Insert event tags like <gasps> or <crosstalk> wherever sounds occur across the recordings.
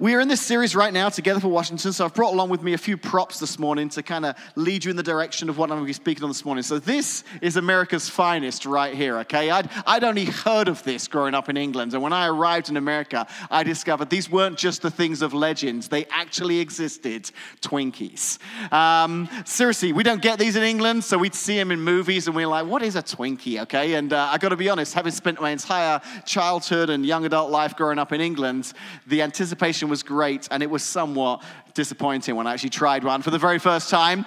we are in this series right now together for Washington, so I've brought along with me a few props this morning to kind of lead you in the direction of what I'm going to be speaking on this morning. So, this is America's finest right here, okay? I'd, I'd only heard of this growing up in England, and when I arrived in America, I discovered these weren't just the things of legends, they actually existed Twinkies. Um, seriously, we don't get these in England, so we'd see them in movies, and we're like, what is a Twinkie, okay? And uh, I got to be honest, having spent my entire childhood and young adult life growing up in England, the anticipation was great, and it was somewhat disappointing when I actually tried one for the very first time.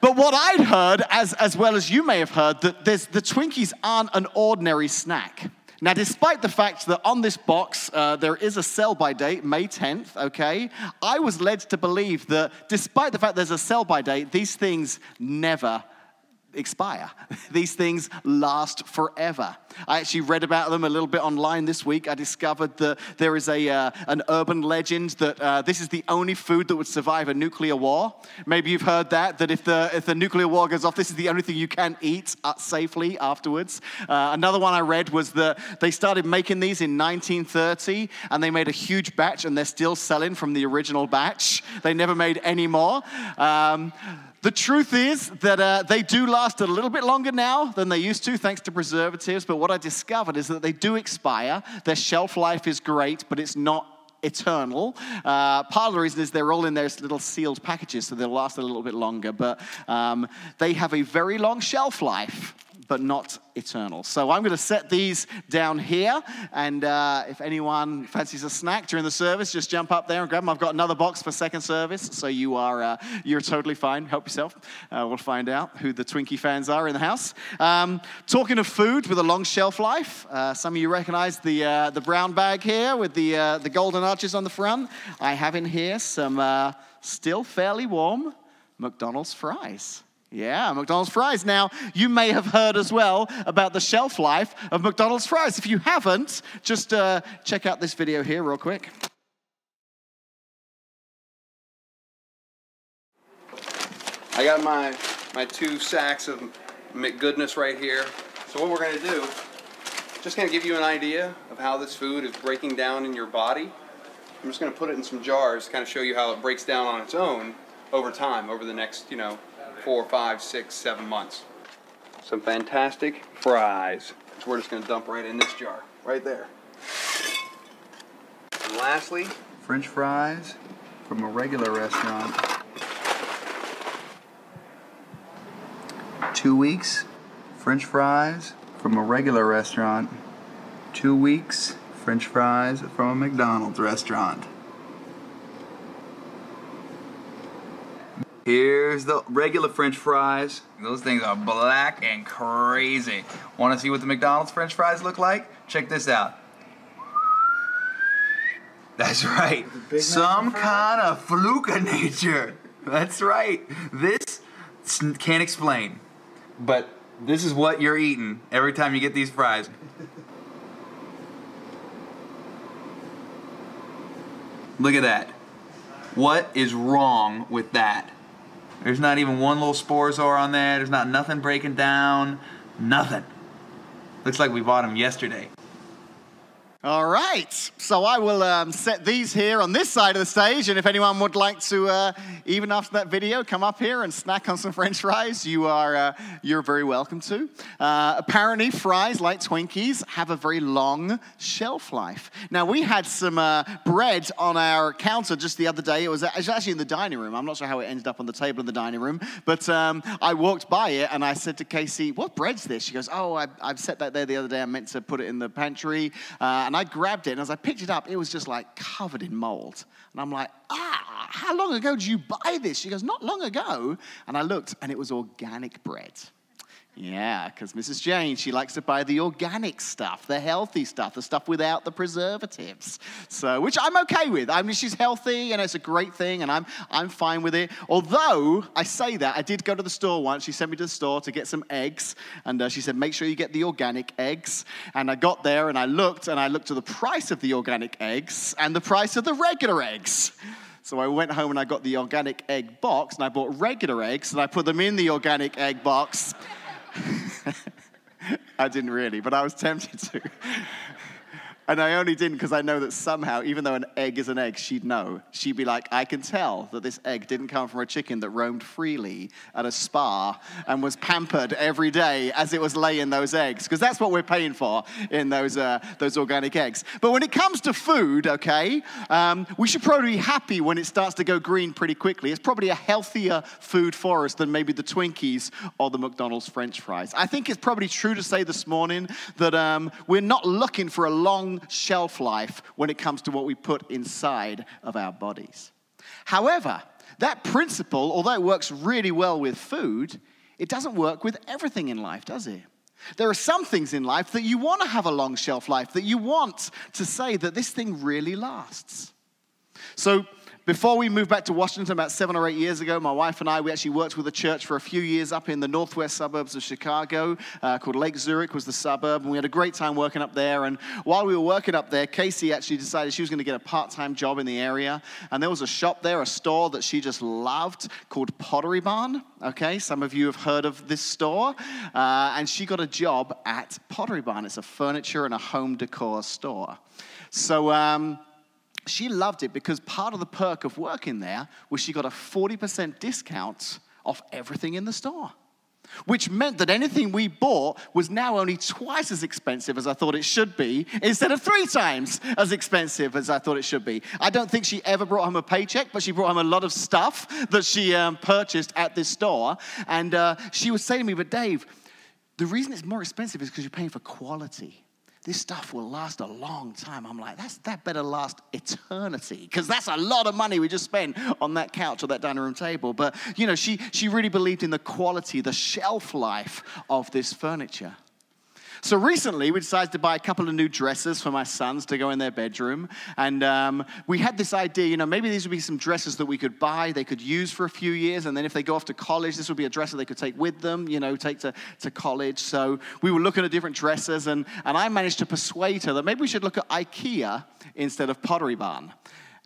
But what I'd heard, as, as well as you may have heard, that the Twinkies aren't an ordinary snack. Now, despite the fact that on this box uh, there is a sell by date, May 10th, okay, I was led to believe that despite the fact there's a sell by date, these things never expire. <laughs> These things last forever. I actually read about them a little bit online this week. I discovered that there is a, uh, an urban legend that uh, this is the only food that would survive a nuclear war. Maybe you've heard that, that if the, if the nuclear war goes off, this is the only thing you can eat uh, safely afterwards. Uh, another one I read was that they started making these in 1930 and they made a huge batch and they're still selling from the original batch. They never made any more. Um, the truth is that uh, they do last a little bit longer now than they used to, thanks to preservatives. But what I discovered is that they do expire. Their shelf life is great, but it's not eternal. Uh, part of the reason is they're all in their little sealed packages, so they'll last a little bit longer. But um, they have a very long shelf life but not eternal. So I'm going to set these down here. And uh, if anyone fancies a snack during the service, just jump up there and grab them. I've got another box for second service, so you are uh, you're totally fine. Help yourself. Uh, we'll find out who the Twinkie fans are in the house. Um, talking of food with a long shelf life, uh, some of you recognize the uh, the brown bag here with the uh, the golden arches on the front. I have in here some still fairly warm McDonald's fries. Yeah, McDonald's fries. Now, you may have heard as well about the shelf life of McDonald's fries. If you haven't, just uh, check out this video here, real quick. I got my, my two sacks of McGoodness right here. So, what we're going to do, just going to give you an idea of how this food is breaking down in your body. I'm just going to put it in some jars, to kind of show you how it breaks down on its own over time, over the next, you know, four, five, six, seven months. Some fantastic fries. So we're just to dump right in this jar, right there. And lastly, French fries from a regular restaurant. Two weeks, French fries from a regular restaurant. Two weeks, French fries from a McDonald's restaurant. Here's the regular french fries. Those things are black and crazy. Want to see what the McDonald's french fries look like? Check this out. That's right. Some kind of fluke of nature. That's right. This can't explain. But this is what you're eating every time you get these fries. Look at that. What is wrong with that? There's not even one little sporosaur on there. There's not nothing breaking down. Nothing. Looks like we bought them yesterday. All right, so I will um, set these here on this side of the stage, and if anyone would like to, uh, even after that video, come up here and snack on some <laughs> French fries, you are uh, you're very welcome to. Uh, apparently, fries like Twinkies have a very long shelf life. Now, we had some uh, bread on our counter just the other day. It was, actually in the dining room. I'm not sure how it ended up on the table in the dining room, but um, I walked by it and I said to Casey, "What bread's this?" She goes, "Oh, I, have set that there the other day. I meant to put it in the pantry." And I grabbed it, and as I picked it up, it was just like covered in mold. And I'm like, ah, how long ago did you buy this? She goes, not long ago. And I looked, and it was organic bread. Yeah, because Mrs. Jane, she likes to buy the organic stuff, the healthy stuff, the stuff without the preservatives. So, which I'm okay with. I mean, she's healthy and it's a great thing, and I'm, I'm fine with it. Although I say that, I did go to the store once. She sent me to the store to get some eggs, and uh, she said, make sure you get the organic eggs. And I got there and I looked, and I looked at the price of the organic eggs and the price of the regular eggs. So I went home and I got the organic egg box, and I bought regular eggs, and I put them in the organic egg box. I didn't really, but I was tempted to. And I only didn't because I know that somehow, even though an egg is an egg, she'd know. She'd be like, I can tell that this egg didn't come from a chicken that roamed freely at a spa and was pampered every day as it was laying those eggs. Because that's what we're paying for in those, uh, those organic eggs. But when it comes to food, okay, um, we should probably be happy when it starts to go green pretty quickly. It's probably a healthier food for us than maybe the Twinkies or the McDonald's French fries. I think it's probably true to say this morning that um, we're not looking for a long shelf life when it comes to what we put inside of our bodies. However, that principle, although it works really well with food, it doesn't work with everything in life, does it? There are some things in life that you want to have a long shelf life, that you want to say that this thing really lasts. So, before we moved back to Washington about seven or eight years ago, my wife and I, we actually worked with a church for a few years up in the northwest suburbs of Chicago uh, called Lake Zurich was the suburb. And we had a great time working up there. And while we were working up there, Casey actually decided she was going to get a part-time job in the area. And there was a shop there, a store that she just loved called Pottery Barn. Okay, some of you have heard of this store. Uh, and she got a job at Pottery Barn. It's a furniture and a home decor store. So, um, she loved it because part of the perk of working there was she got a 40% discount off everything in the store. Which meant that anything we bought was now only twice as expensive as I thought it should be, instead of three times as expensive as I thought it should be. I don't think she ever brought home a paycheck, but she brought home a lot of stuff that she um, purchased at this store. And uh, she was saying to me, But Dave, the reason it's more expensive is because you're paying for quality this stuff will last a long time. I'm like, that's, that better last eternity because that's a lot of money we just spent on that couch or that dining room table. But, you know, she, she really believed in the quality, the shelf life of this furniture. So recently, we decided to buy a couple of new dresses for my sons to go in their bedroom. And um, we had this idea, you know, maybe these would be some dresses that we could buy, they could use for a few years. And then if they go off to college, this would be a dress that they could take with them, you know, take to, to college. So we were looking at different dresses. And, and I managed to persuade her that maybe we should look at IKEA instead of Pottery Barn.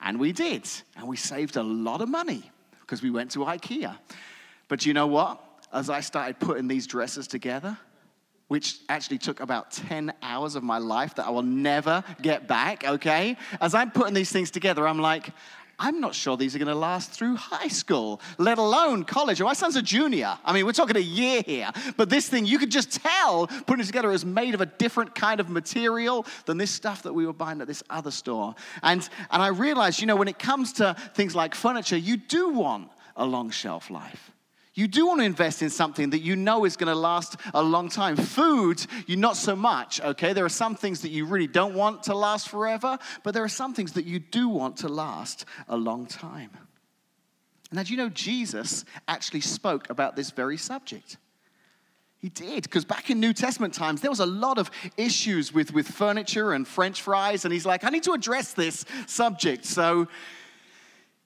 And we did. And we saved a lot of money because we went to IKEA. But you know what? As I started putting these dresses together, which actually took about 10 hours of my life that I will never get back, okay? As I'm putting these things together, I'm like, I'm not sure these are going to last through high school, let alone college. Oh, my son's a junior. I mean, we're talking a year here. But this thing, you could just tell putting it together is made of a different kind of material than this stuff that we were buying at this other store. And, and I realized, you know, when it comes to things like furniture, you do want a long shelf life. You do want to invest in something that you know is going to last a long time. Food, you not so much, okay? There are some things that you really don't want to last forever, but there are some things that you do want to last a long time. Now, do you know Jesus actually spoke about this very subject? He did, because back in New Testament times, there was a lot of issues with, with furniture and French fries, and he's like, I need to address this subject. So,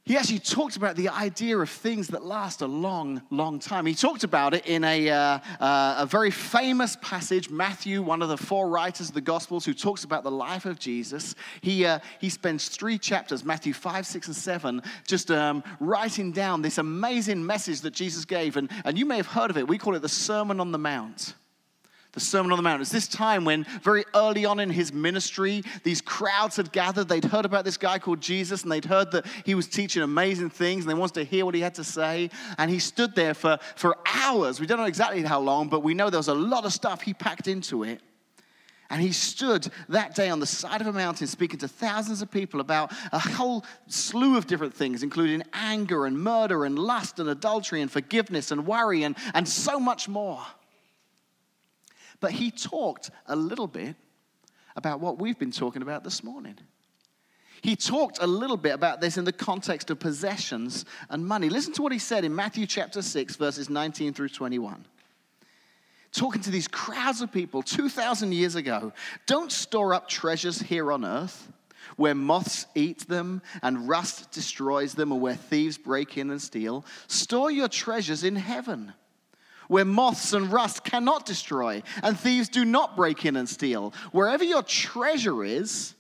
he actually talked about the idea of things that last a long, long time. He talked about it in a, uh, uh, a very famous passage, Matthew, one of the four writers of the Gospels, who talks about the life of Jesus. He, uh, he spends three chapters, Matthew 5, 6, and 7, just um, writing down this amazing message that Jesus gave. And, and you may have heard of it. We call it the Sermon on the Mount the Sermon on the Mount. It's this time when, very early on in his ministry, these crowds had gathered. They'd heard about this guy called Jesus, and they'd heard that he was teaching amazing things, and they wanted to hear what he had to say. And he stood there for, for hours. We don't know exactly how long, but we know there was a lot of stuff he packed into it. And he stood that day on the side of a mountain speaking to thousands of people about a whole slew of different things, including anger and murder and lust and adultery and forgiveness and worry and, and so much more. But he talked a little bit about what we've been talking about this morning. He talked a little bit about this in the context of possessions and money. Listen to what he said in Matthew chapter 6, verses 19 through 21. Talking to these crowds of people 2,000 years ago. Don't store up treasures here on earth where moths eat them and rust destroys them, or where thieves break in and steal. Store your treasures in heaven where moths and rust cannot destroy, and thieves do not break in and steal. Wherever your treasure is,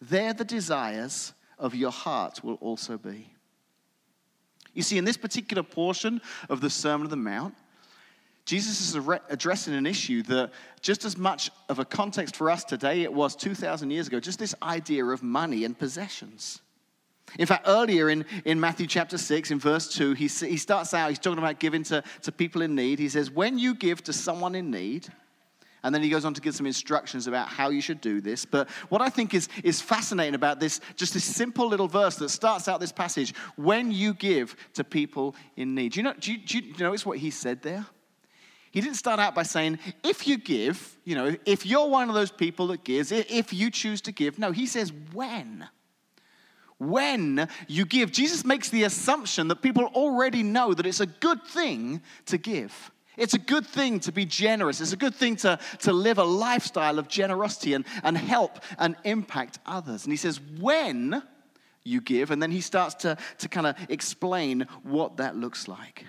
there the desires of your heart will also be. You see, in this particular portion of the Sermon on the Mount, Jesus is addressing an issue that, just as much of a context for us today, it was 2,000 years ago, just this idea of money and possessions. In fact, earlier in, in Matthew chapter 6, in verse 2, he, he starts out, he's talking about giving to, to people in need. He says, When you give to someone in need, and then he goes on to give some instructions about how you should do this. But what I think is, is fascinating about this, just this simple little verse that starts out this passage when you give to people in need. Do you, know, do you, do you notice what he said there? He didn't start out by saying, if you give, you know, if you're one of those people that gives, if you choose to give. No, he says, when. When you give. Jesus makes the assumption that people already know that it's a good thing to give. It's a good thing to be generous. It's a good thing to, to live a lifestyle of generosity and, and help and impact others. And he says, when you give, and then he starts to, to kind of explain what that looks like.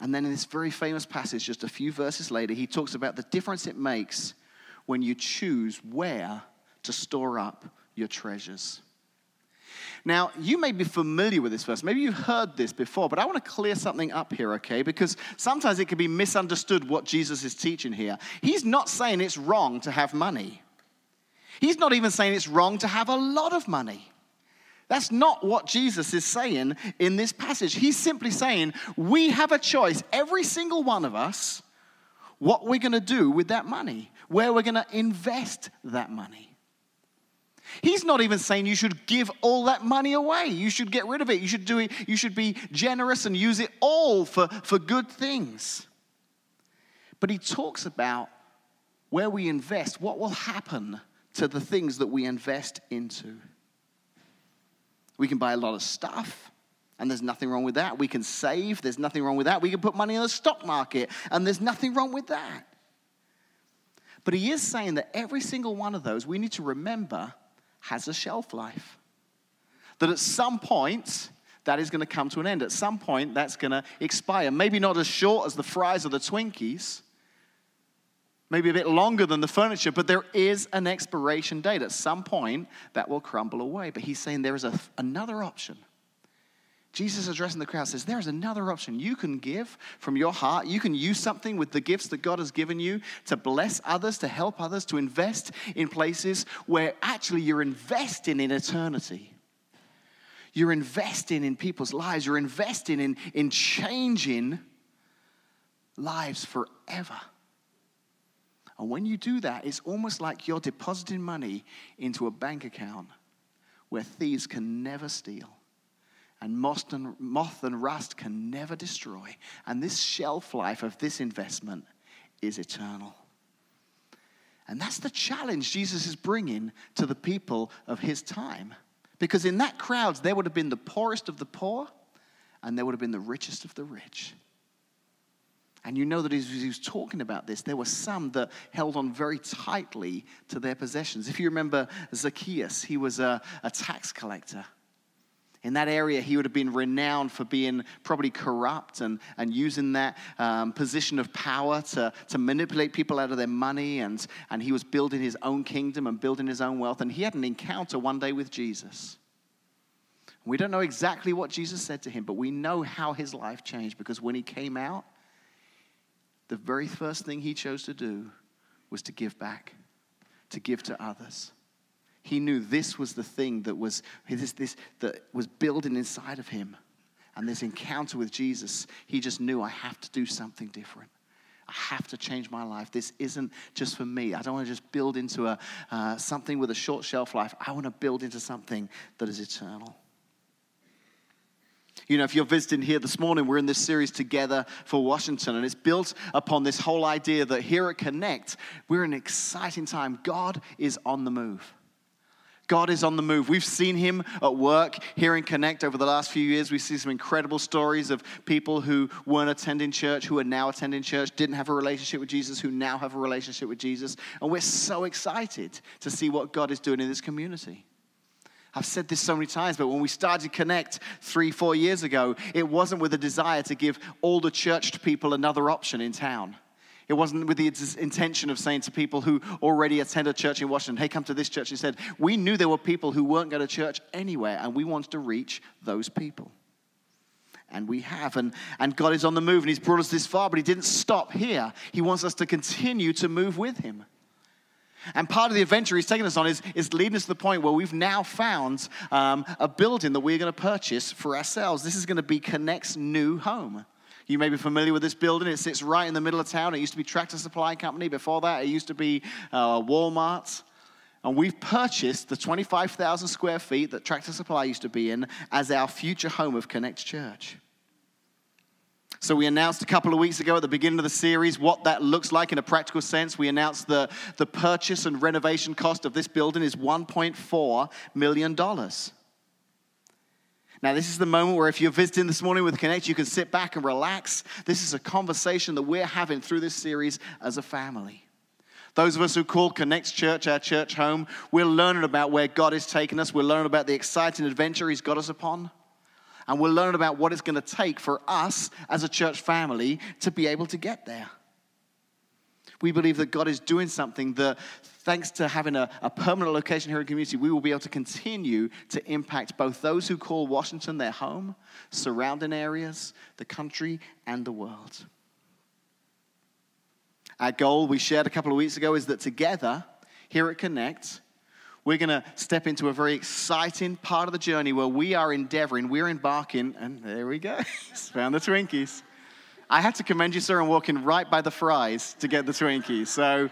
And then in this very famous passage, just a few verses later, he talks about the difference it makes when you choose where to store up your treasures. Now, you may be familiar with this verse. Maybe you've heard this before, but I want to clear something up here, okay? Because sometimes it can be misunderstood what Jesus is teaching here. He's not saying it's wrong to have money, he's not even saying it's wrong to have a lot of money. That's not what Jesus is saying in this passage. He's simply saying we have a choice, every single one of us, what we're going to do with that money, where we're going to invest that money. He's not even saying you should give all that money away. You should get rid of it. You should do it. You should be generous and use it all for, for good things. But he talks about where we invest, what will happen to the things that we invest into. We can buy a lot of stuff, and there's nothing wrong with that. We can save, there's nothing wrong with that. We can put money in the stock market, and there's nothing wrong with that. But he is saying that every single one of those, we need to remember has a shelf life. That at some point, that is going to come to an end. At some point, that's going to expire. Maybe not as short as the fries or the Twinkies, maybe a bit longer than the furniture, but there is an expiration date. At some point, that will crumble away. But he's saying there is a, another option. Jesus addressing the crowd says, There is another option. You can give from your heart. You can use something with the gifts that God has given you to bless others, to help others, to invest in places where actually you're investing in eternity. You're investing in people's lives. You're investing in, in changing lives forever. And when you do that, it's almost like you're depositing money into a bank account where thieves can never steal and moth and, moth and rust can never destroy. And this shelf life of this investment is eternal. And that's the challenge Jesus is bringing to the people of his time. Because in that crowd, there would have been the poorest of the poor, and there would have been the richest of the rich. And you know that as he was talking about this, there were some that held on very tightly to their possessions. If you remember Zacchaeus, he was a, a tax collector. In that area, he would have been renowned for being probably corrupt and, and using that um, position of power to, to manipulate people out of their money. And, and he was building his own kingdom and building his own wealth. And he had an encounter one day with Jesus. We don't know exactly what Jesus said to him, but we know how his life changed because when he came out, the very first thing he chose to do was to give back, to give to others. He knew this was the thing that was, this, this, that was building inside of him. And this encounter with Jesus, he just knew I have to do something different. I have to change my life. This isn't just for me. I don't want to just build into a, uh, something with a short shelf life. I want to build into something that is eternal. You know, if you're visiting here this morning, we're in this series together for Washington, and it's built upon this whole idea that here at Connect, we're in an exciting time. God is on the move. God is on the move. We've seen him at work here in Connect over the last few years. We see some incredible stories of people who weren't attending church, who are now attending church, didn't have a relationship with Jesus, who now have a relationship with Jesus. And we're so excited to see what God is doing in this community. I've said this so many times, but when we started Connect three, four years ago, it wasn't with a desire to give all the church people another option in town. It wasn't with the intention of saying to people who already attend a church in Washington, hey, come to this church. Instead, we knew there were people who weren't going to church anywhere, and we wanted to reach those people. And we have. And, and God is on the move and He's brought us this far, but He didn't stop here. He wants us to continue to move with Him. And part of the adventure he's taking us on is, is leading us to the point where we've now found um, a building that we're going to purchase for ourselves. This is going to be Connect's new home. You may be familiar with this building. It sits right in the middle of town. It used to be Tractor Supply Company. Before that, it used to be uh, Walmart. And we've purchased the 25,000 square feet that Tractor Supply used to be in as our future home of Connect Church. So, we announced a couple of weeks ago at the beginning of the series what that looks like in a practical sense. We announced the, the purchase and renovation cost of this building is $1.4 million. Now, this is the moment where if you're visiting this morning with Connect, you can sit back and relax. This is a conversation that we're having through this series as a family. Those of us who call Connect Church our church home, we're learning about where God is taking us. We're learning about the exciting adventure He's got us upon and we're learning about what it's going to take for us as a church family to be able to get there. We believe that God is doing something that, thanks to having a, a, permanent location here in the community, we will be able to continue to impact both those who call Washington their home, surrounding areas, the country, and the world. Our goal we shared a couple of weeks ago is that together, here at Connect, we're going to step into a very exciting part of the journey where we are endeavoring, we're embarking, and there we go, <laughs> found the Twinkies. I had to commend you, sir, on walking right by the fries to get the Twinkies. So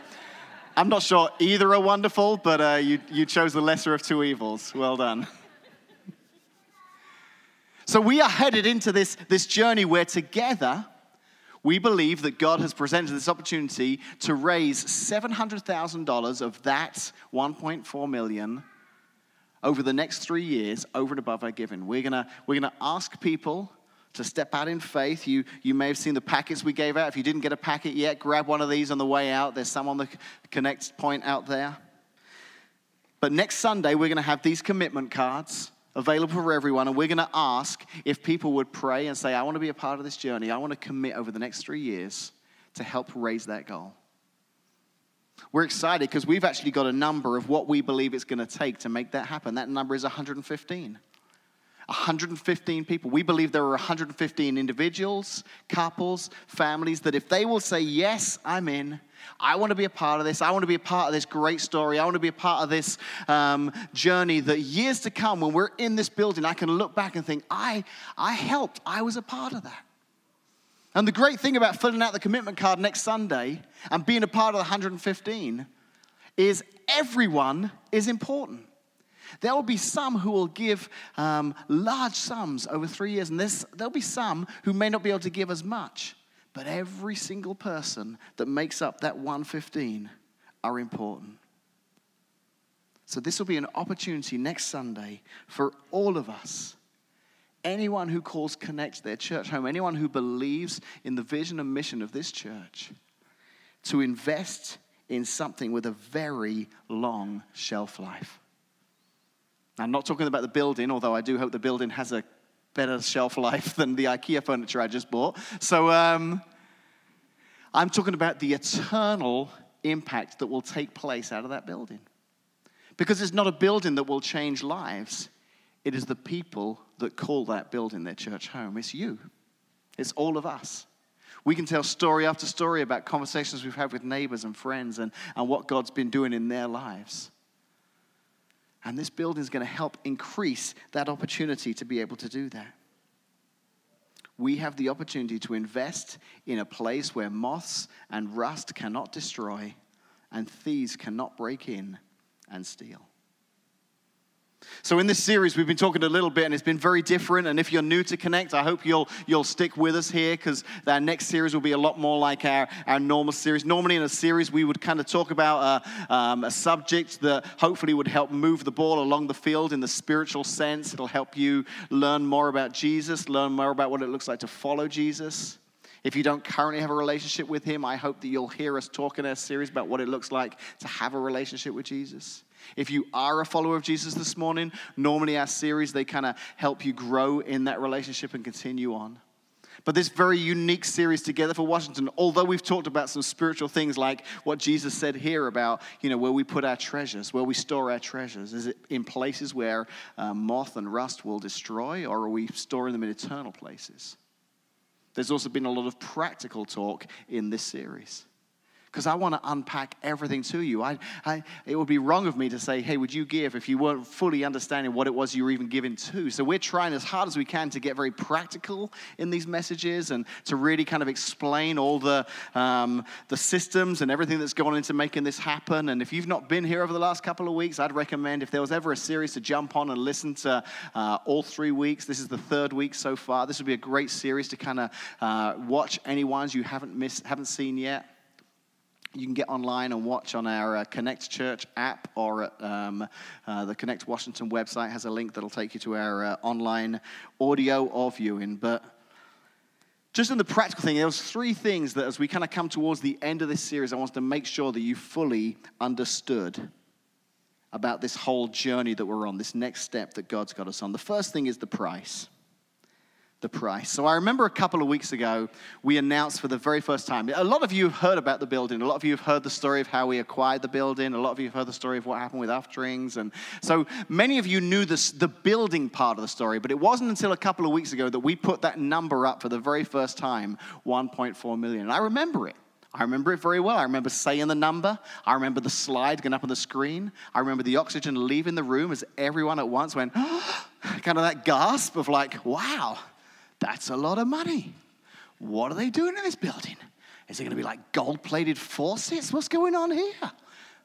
I'm not sure either are wonderful, but uh, you, you chose the lesser of two evils. Well done. So we are headed into this, this journey where together we believe that God has presented this opportunity to raise $700,000 of that 1.4 million over the next three years, over and above our giving. We're gonna, we're gonna ask people to step out in faith. You, you may have seen the packets we gave out. If you didn't get a packet yet, grab one of these on the way out. There's some on the Connect point out there. But next Sunday, we're going to have these commitment cards available for everyone. And we're going to ask if people would pray and say, I want to be a part of this journey. I want to commit over the next three years to help raise that goal. We're excited because we've actually got a number of what we believe it's going to take to make that happen. That number is 115. 115 people. We believe there are 115 individuals, couples, families that if they will say, Yes, I'm in, I want to be a part of this. I want to be a part of this great story. I want to be a part of this um, journey that years to come, when we're in this building, I can look back and think, I, I helped. I was a part of that. And the great thing about filling out the commitment card next Sunday and being a part of the 115 is everyone is important. There will be some who will give um, large sums over three years, and there'll be some who may not be able to give as much. But every single person that makes up that 115 are important. So, this will be an opportunity next Sunday for all of us. Anyone who calls Connect their church home, anyone who believes in the vision and mission of this church, to invest in something with a very long shelf life. I'm not talking about the building, although I do hope the building has a better shelf life than the IKEA furniture I just bought. So um, I'm talking about the eternal impact that will take place out of that building. Because it's not a building that will change lives, it is the people that call that building their church home. It's you, it's all of us. We can tell story after story about conversations we've had with neighbors and friends and, and what God's been doing in their lives. And this building is going to help increase that opportunity to be able to do that. We have the opportunity to invest in a place where moths and rust cannot destroy and thieves cannot break in and steal. So, in this series, we've been talking a little bit, and it's been very different. And if you're new to Connect, I hope you'll, you'll stick with us here because our next series will be a lot more like our, our normal series. Normally, in a series, we would kind of talk about a, um, a subject that hopefully would help move the ball along the field in the spiritual sense. It'll help you learn more about Jesus, learn more about what it looks like to follow Jesus. If you don't currently have a relationship with Him, I hope that you'll hear us talk in our series about what it looks like to have a relationship with Jesus. If you are a follower of Jesus this morning, normally our series, they kind of help you grow in that relationship and continue on. But this very unique series together for Washington, although we've talked about some spiritual things like what Jesus said here about, you know, where we put our treasures, where we store our treasures. Is it in places where uh, moth and rust will destroy, or are we storing them in eternal places? There's also been a lot of practical talk in this series because I want to unpack everything to you. I, I, it would be wrong of me to say, hey, would you give if you weren't fully understanding what it was you were even giving to? So we're trying as hard as we can to get very practical in these messages and to really kind of explain all the, um, the systems and everything that's gone into making this happen. And if you've not been here over the last couple of weeks, I'd recommend if there was ever a series to jump on and listen to uh, all three weeks, this is the third week so far. This would be a great series to kind of uh, watch any ones you haven't missed, haven't seen yet you can get online and watch on our uh, Connect Church app or at, um, uh, the Connect Washington website has a link that'll take you to our uh, online audio or viewing. But just in the practical thing, there was three things that as we kind of come towards the end of this series, I wanted to make sure that you fully understood about this whole journey that we're on, this next step that God's got us on. The first thing is the price the price. So I remember a couple of weeks ago, we announced for the very first time. A lot of you have heard about the building. A lot of you have heard the story of how we acquired the building. A lot of you have heard the story of what happened with Uftrings. And so many of you knew this, the building part of the story, but it wasn't until a couple of weeks ago that we put that number up for the very first time 1.4 million. And I remember it. I remember it very well. I remember saying the number. I remember the slide going up on the screen. I remember the oxygen leaving the room as everyone at once went, <gasps> kind of that gasp of like, wow, that's a lot of money. What are they doing in this building? Is it going to be like gold plated faucets? What's going on here?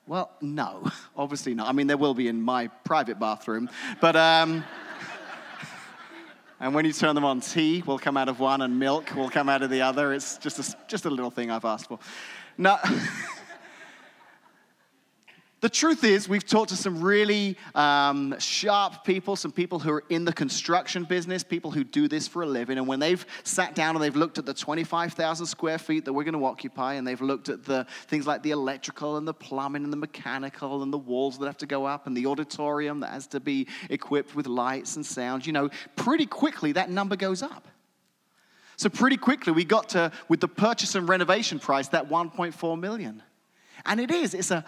Well, no, <laughs> obviously not. I mean, there will be in my private bathroom, but. Um, <laughs> and when you turn them on, tea will come out of one and milk will come out of the other. It's just a, just a little thing I've asked for. No. <laughs> The truth is, we've talked to some really um, sharp people, some people who are in the construction business, people who do this for a living. And when they've sat down and they've looked at the 25,000 square feet that we're going to occupy, and they've looked at the things like the electrical and the plumbing and the mechanical and the walls that have to go up and the auditorium that has to be equipped with lights and sound, you know, pretty quickly that number goes up. So pretty quickly we got to, with the purchase and renovation price, that 1.4 million. And it is, it's a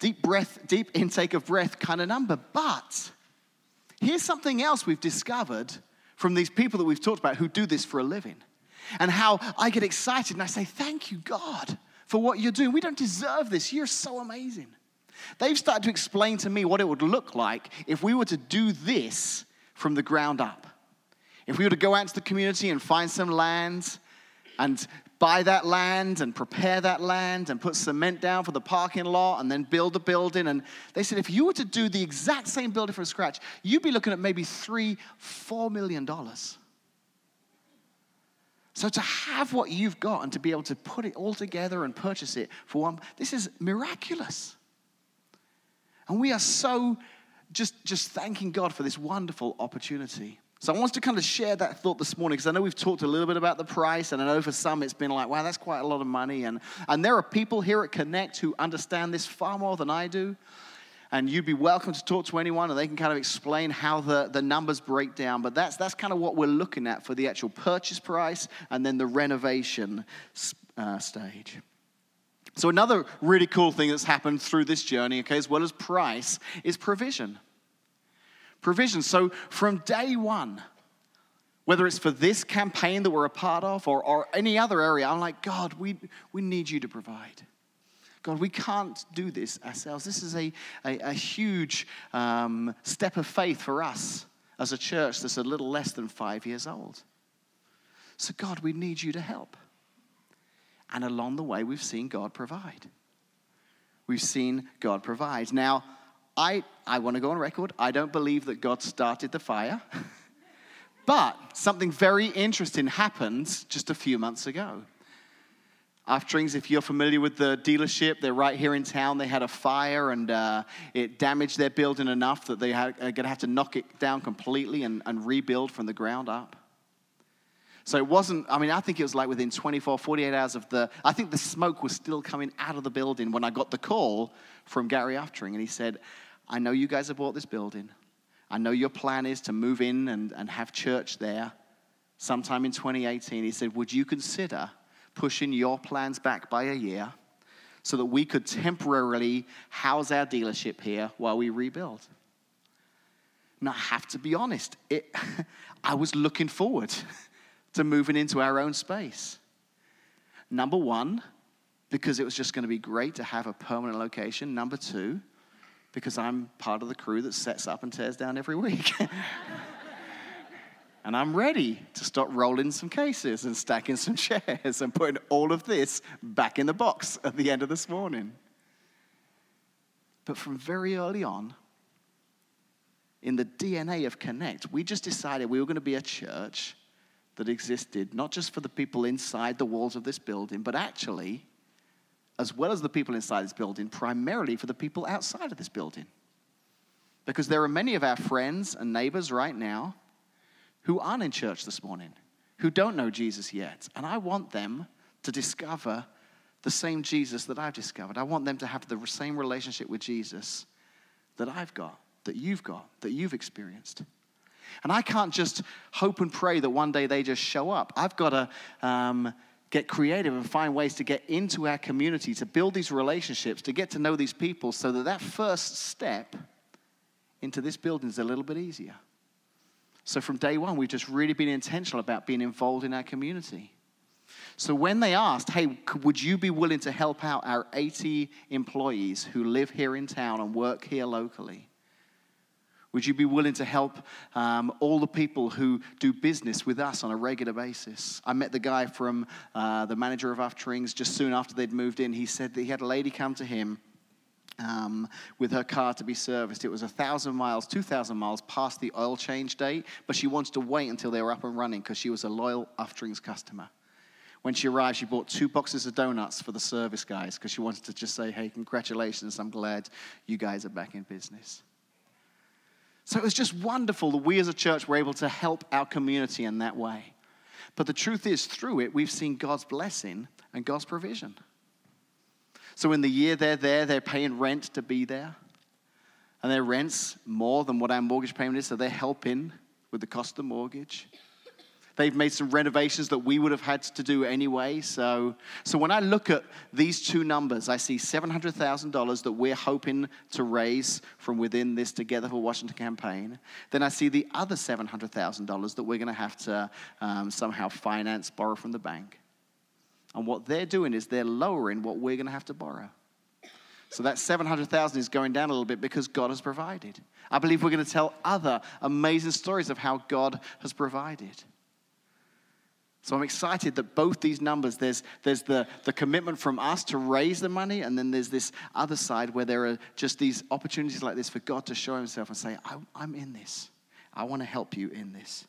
deep breath, deep intake of breath kind of number. But here's something else we've discovered from these people that we've talked about who do this for a living. And how I get excited and I say, Thank you, God, for what you're doing. We don't deserve this. You're so amazing. They've started to explain to me what it would look like if we were to do this from the ground up. If we were to go out into the community and find some land and buy that land and prepare that land and put cement down for the parking lot and then build the building. And they said, if you were to do the exact same building from scratch, you'd be looking at maybe three, four million dollars. So to have what you've got and to be able to put it all together and purchase it for one, this is miraculous. And we are so just, just thanking God for this wonderful opportunity. So I want to kind of share that thought this morning because I know we've talked a little bit about the price, and I know for some it's been like, wow, that's quite a lot of money. And, and there are people here at Connect who understand this far more than I do. And you'd be welcome to talk to anyone, and they can kind of explain how the, the numbers break down. But that's, that's kind of what we're looking at for the actual purchase price and then the renovation uh, stage. So, another really cool thing that's happened through this journey, okay, as well as price, is provision provision. So from day one, whether it's for this campaign that we're a part of or, or any other area, I'm like, God, we, we need you to provide. God, we can't do this ourselves. This is a, a, a huge um, step of faith for us as a church that's a little less than five years old. So, God, we need you to help. And along the way, we've seen God provide. We've seen God provide. Now, I, I want to go on record. I don't believe that God started the fire. <laughs> but something very interesting happened just a few months ago. Uftrings, if you're familiar with the dealership, they're right here in town. They had a fire and uh, it damaged their building enough that they are going to have to knock it down completely and, and rebuild from the ground up. So it wasn't, I mean, I think it was like within 24, 48 hours of the, I think the smoke was still coming out of the building when I got the call from Gary Uftring. And he said, I know you guys have bought this building. I know your plan is to move in and, and have church there. sometime in 2018, he said, Would you consider pushing your plans back by a year so that we could temporarily house our dealership here while we rebuild? Now, I have to be honest, it, <laughs> I was looking forward <laughs> to moving into our own space. Number one, because it was just going to be great to have a permanent location. Number two, because I'm part of the crew that sets up and tears down every week. <laughs> and I'm ready to start rolling some cases and stacking some <laughs> chairs and putting all of this back in the box at the end of this morning. But from very early on, in the DNA of Connect, we just decided we were going to be a church that existed not just for the people inside the walls of this building, but actually, as well as the people inside this building, primarily for the people outside of this building. Because there are many of our friends and neighbors right now who aren't in church this morning, who don't know Jesus yet. And I want them to discover the same Jesus that I've discovered. I want them to have the same relationship with Jesus that I've got, that you've got, that you've experienced. And I can't just hope and pray that one day they just show up. I've got to um, get creative and find ways to get into our community, to build these relationships, to get to know these people so that that first step into this building is a little bit easier. So from day one, we've just really been intentional about being involved in our community. So when they asked, hey, would you be willing to help out our 80 employees who live here in town and work here locally? Would you be willing to help um, all the people who do business with us on a regular basis? I met the guy from uh, the manager of Uftrings just soon after they'd moved in. He said that he had a lady come to him um, with her car to be serviced. It was a thousand miles, two thousand miles past the oil change date, but she wanted to wait until they were up and running because she was a loyal Uftrings customer. When she arrived, she bought two boxes of donuts for the service guys because she wanted to just say, "Hey, congratulations! I'm glad you guys are back in business." So it was just wonderful that we as a church were able to help our community in that way. But the truth is, through it, we've seen God's blessing and God's provision. So in the year they're there, they're paying rent to be there. And their rent's more than what our mortgage payment is, so they're helping with the cost of the mortgage. They've made some renovations that we would have had to do anyway. So, so when I look at these two numbers, I see $700,000 that we're hoping to raise from within this Together for Washington campaign. Then I see the other $700,000 that we're going to have to um, somehow finance, borrow from the bank. And what they're doing is they're lowering what we're going to have to borrow. So that 700,000 is going down a little bit because God has provided. I believe we're going to tell other amazing stories of how God has provided. So I'm excited that both these numbers, there's, there's the, the commitment from us to raise the money, and then there's this other side where there are just these opportunities like this for God to show himself and say, I'm in this. I want to help you in this.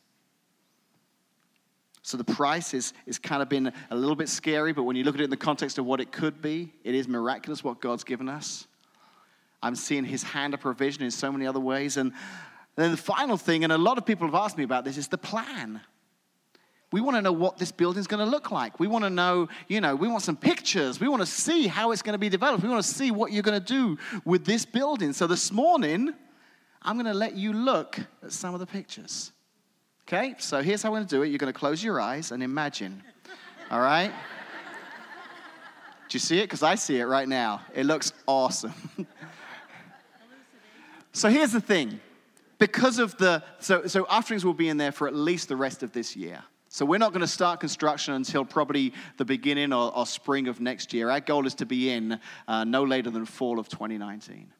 So the price is, is kind of been a little bit scary, but when you look at it in the context of what it could be, it is miraculous what God's given us. I'm seeing his hand of provision in so many other ways. And then the final thing, and a lot of people have asked me about this, is the plan. We want to know what this building's going to look like. We want to know, you know, we want some pictures. We want to see how it's going to be developed. We want to see what you're going to do with this building. So this morning, I'm going to let you look at some of the pictures. Okay? So here's how we're going to do it. You're going to close your eyes and imagine. All right? Do you see it? Because I see it right now. It looks awesome. <laughs> so here's the thing. Because of the, so, so Uftrings will be in there for at least the rest of this year. So we're not going to start construction until probably the beginning or, or spring of next year. Our goal is to be in uh, no later than fall of 2019.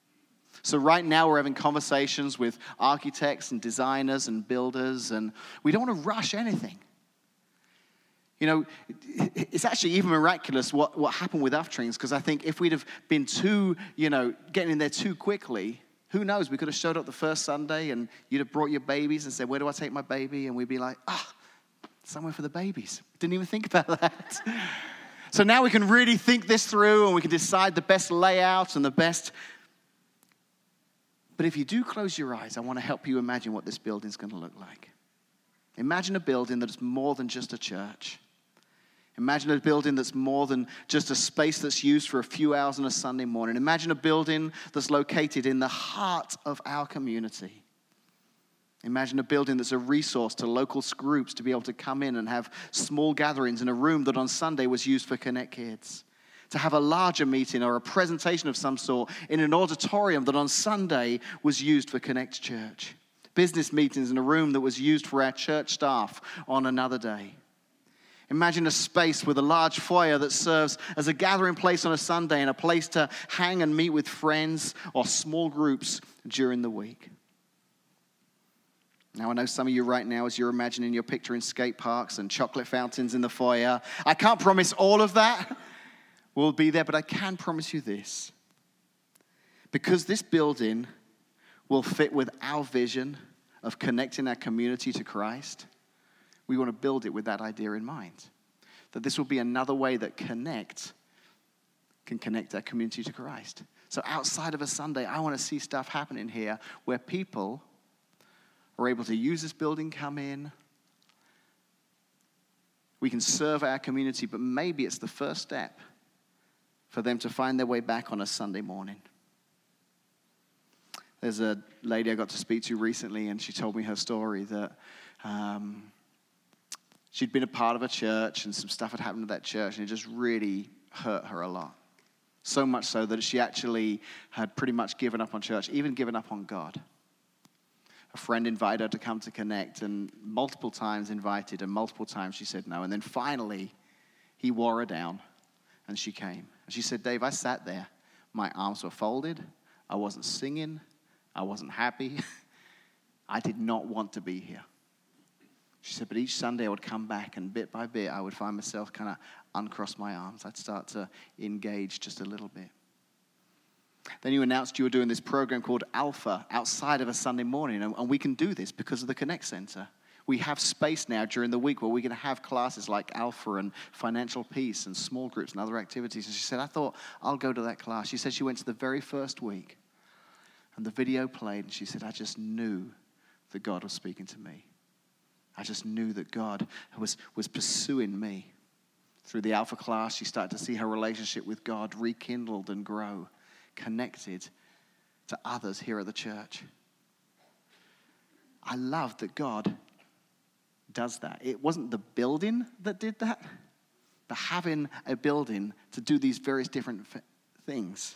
So right now we're having conversations with architects and designers and builders, and we don't want to rush anything. You know, it's actually even miraculous what, what happened with Uftrings, because I think if we'd have been too, you know, getting in there too quickly, who knows? We could have showed up the first Sunday and you'd have brought your babies and said, Where do I take my baby? And we'd be like, Ah, somewhere for the babies. Didn't even think about that. <laughs> so now we can really think this through and we can decide the best layout and the best. But if you do close your eyes, I want to help you imagine what this building's going to look like. Imagine a building that is more than just a church. Imagine a building that's more than just a space that's used for a few hours on a Sunday morning. Imagine a building that's located in the heart of our community. Imagine a building that's a resource to local groups to be able to come in and have small gatherings in a room that on Sunday was used for Connect Kids. To have a larger meeting or a presentation of some sort in an auditorium that on Sunday was used for Connect Church. Business meetings in a room that was used for our church staff on another day. Imagine a space with a large foyer that serves as a gathering place on a Sunday and a place to hang and meet with friends or small groups during the week. Now, I know some of you right now, as you're imagining, you're picturing skate parks and chocolate fountains in the foyer. I can't promise all of that <laughs> will be there, but I can promise you this. Because this building will fit with our vision of connecting our community to Christ, we want to build it with that idea in mind. That this will be another way that Connect can connect our community to Christ. So outside of a Sunday, I want to see stuff happening here where people are able to use this building, come in. We can serve our community, but maybe it's the first step for them to find their way back on a Sunday morning. There's a lady I got to speak to recently, and she told me her story that um, she'd been a part of a church, and some stuff had happened to that church, and it just really hurt her a lot. So much so that she actually had pretty much given up on church, even given up on God a friend invited her to come to connect and multiple times invited and multiple times she said no. And then finally he wore her down and she came. And she said dave i sat there. My arms were folded. I wasn't singing. I wasn't happy. <laughs> I did not want to be here. She said but each sunday i would come back and bit by bit i would find myself kind of uncross my arms. I'd start to engage just a little bit then you announced you were doing this program called Alpha outside of a Sunday morning, and, we can do this because of the Connect Center. We have space now during the week where we're going to have classes like Alpha and Financial Peace and small groups and other activities. And she said, I thought I'll go to that class. She said she went to the very first week, and the video played, and she said, I just knew that God was speaking to me. I just knew that God was, was pursuing me. Through the Alpha class, she started to see her relationship with God rekindled and grow connected to others here at the church. I love that God does that. It wasn't the building that did that, but having a building to do these various different f- things.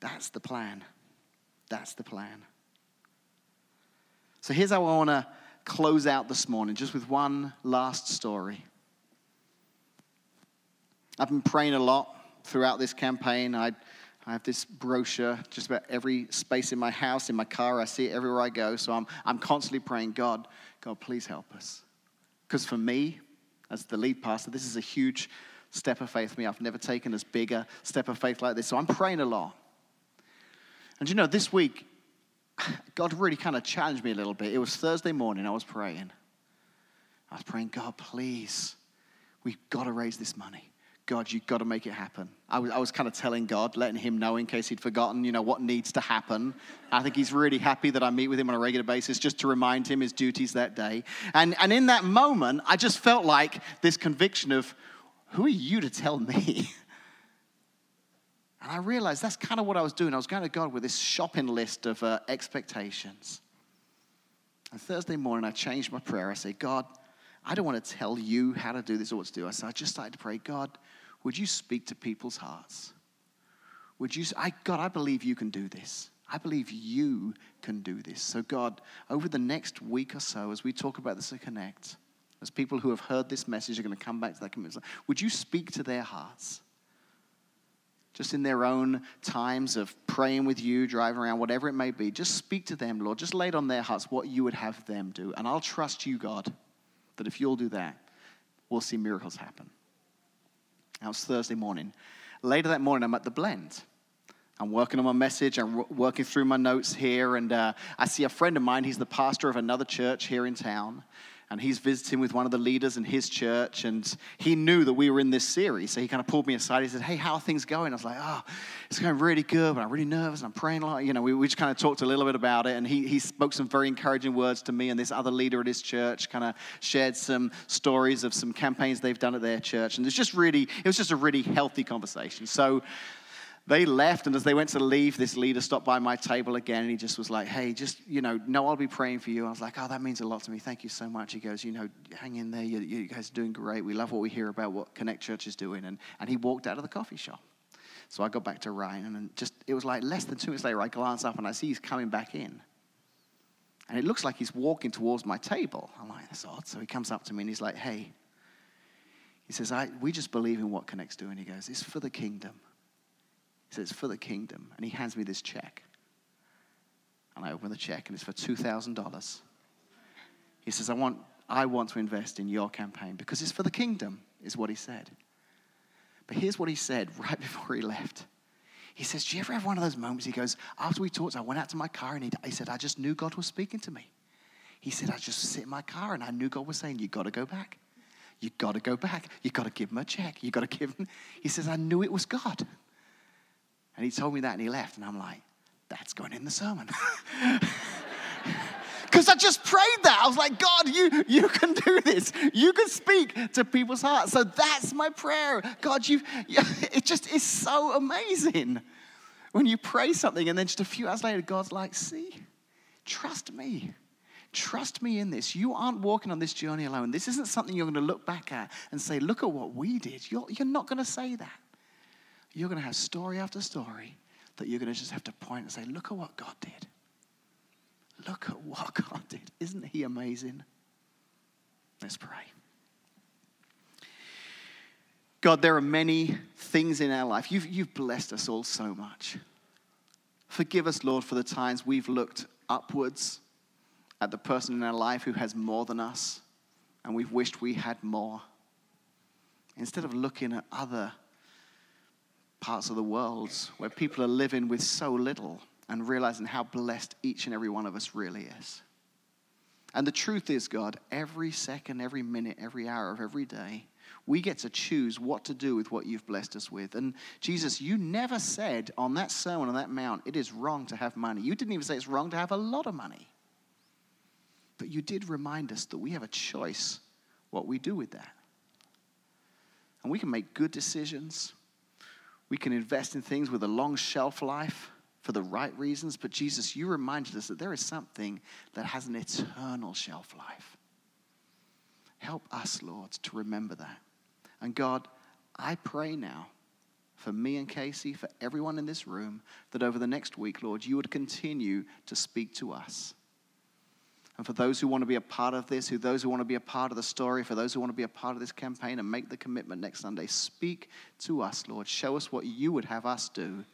That's the plan. That's the plan. So here's how I want to close out this morning, just with one last story. I've been praying a lot throughout this campaign. I I have this brochure just about every space in my house, in my car. I see it everywhere I go. So I'm, I'm constantly praying, God, God, please help us. Because for me, as the lead pastor, this is a huge step of faith for me. I've never taken as big a step of faith like this. So I'm praying a lot. And you know, this week, <sighs> God really kind of challenged me a little bit. It was Thursday morning, I was praying. I was praying, God, please, we've got to raise this money. God, you've got to make it happen. I was, I was kind of telling God, letting him know in case he'd forgotten, you know, what needs to happen. I think he's really happy that I meet with him on a regular basis just to remind him his duties that day. And, and in that moment, I just felt like this conviction of, who are you to tell me? <laughs> And I realized that's kind of what I was doing. I was going to God with this shopping list of uh, expectations. And Thursday morning, I changed my prayer. I said, God, I don't want to tell you how to do this or what to do. I, so I just started to pray, God, would you speak to people's hearts? Would you, I, God, I believe you can do this. I believe you can do this. So, God, over the next week or so, as we talk about this at Connect, as people who have heard this message are going to come back to that commitment, would you speak to their hearts? Just in their own times of praying with you, driving around, whatever it may be, just speak to them, Lord. Just lay it on their hearts what you would have them do. And I'll trust you, God, that if you'll do that, we'll see miracles happen. Now it's Thursday morning. Later that morning, I'm at the blend. I'm working on my message. I'm working through my notes here, and uh, I see a friend of mine. He's the pastor of another church here in town and he's visiting with one of the leaders in his church, and he knew that we were in this series. So he kind of pulled me aside. He said, Hey, how are things going? I was like, Oh, it's going really good, but I'm really nervous and I'm praying a lot. You know, we, we just kind of talked a little bit about it, and he, he spoke some very encouraging words to me, and this other leader at his church kind of shared some stories of some campaigns they've done at their church. And it's just really, it was just a really healthy conversation. So they left, and as they went to leave, this leader stopped by my table again, and he just was like, "Hey, just you know, no, I'll be praying for you." I was like, "Oh, that means a lot to me. Thank you so much." He goes, "You know, hang in there. You, you guys are doing great. We love what we hear about what Connect Church is doing." And and he walked out of the coffee shop. So I got back to Ryan, and just it was like less than two minutes later, I glance up and I see he's coming back in. And it looks like he's walking towards my table. I'm like, that's odd. So he comes up to me and he's like, hey. He says, I, we just believe in what Connect's doing. He goes, it's for the kingdom. Says, for the kingdom. And he hands me this check. And I open the check and it's for $2,000. He says, I want, I want to invest in your campaign because it's for the kingdom, is what he said. But here's what he said <laughs> right before he left. He says, Do you ever have one of those moments? He goes, After we talked, I went out to my car and he, he said, I just knew God was speaking to me. He said, I just sit in my car and I knew God was saying, You got to go back. You got to go back. You got to give him a check. You got to give him. He says, I knew it was God. And he told me that and he left. And I'm like, That's going in the sermon. <laughs> Because I just prayed that. I was like, God, you, you can do this. You can speak to people's hearts. So that's my prayer. God, you, <laughs> it just is so amazing when you pray something and then just a few hours later, God's like, see, trust me. Trust me in this. You aren't walking on this journey alone. This isn't something you're going to look back at and say, look at what we did. You're, you're not going to say that. You're going to have story after story that you're going to just have to point and say, look at what God did. Look at what <laughs> God did. Isn't He amazing? Let's pray. God, there are many things in our life. You've, you've blessed us all so much. Forgive us, Lord, for the times we've looked upwards at the person in our life who has more than us and we've wished we had more. Instead of looking at other parts of the world where people are living with so little and realizing how blessed each and every one of us really is. And the truth is, God, every second, every minute, every hour of every day, we get to choose what to do with what you've blessed us with. And Jesus, you never said on that sermon on that mount, it is wrong to have money. You didn't even say it's wrong to have a lot of money. But you did remind us that we have a choice what we do with that. And we can make good decisions. We can invest in things with a long shelf life for the right reasons, but Jesus, you reminded us that there is something that has an eternal shelf life. Help us, Lord, to remember that. And God, I pray now for me and Casey, for everyone in this room, that over the next week, Lord, you would continue to speak to us. And for those who want to be a part of this, who those who want to be a part of the story, for those who want to be a part of this campaign and make the commitment next Sunday, speak to us, Lord. Show us what you would have us do.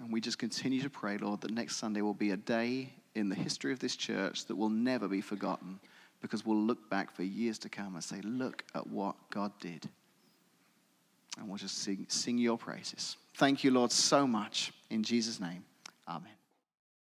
And we just continue to pray, Lord, that next Sunday will be a day in the history of this church that will never be forgotten because we'll look back for years to come and say, look at what God did. And we'll just sing, sing your praises. Thank you, Lord, so much. In Jesus' name, amen.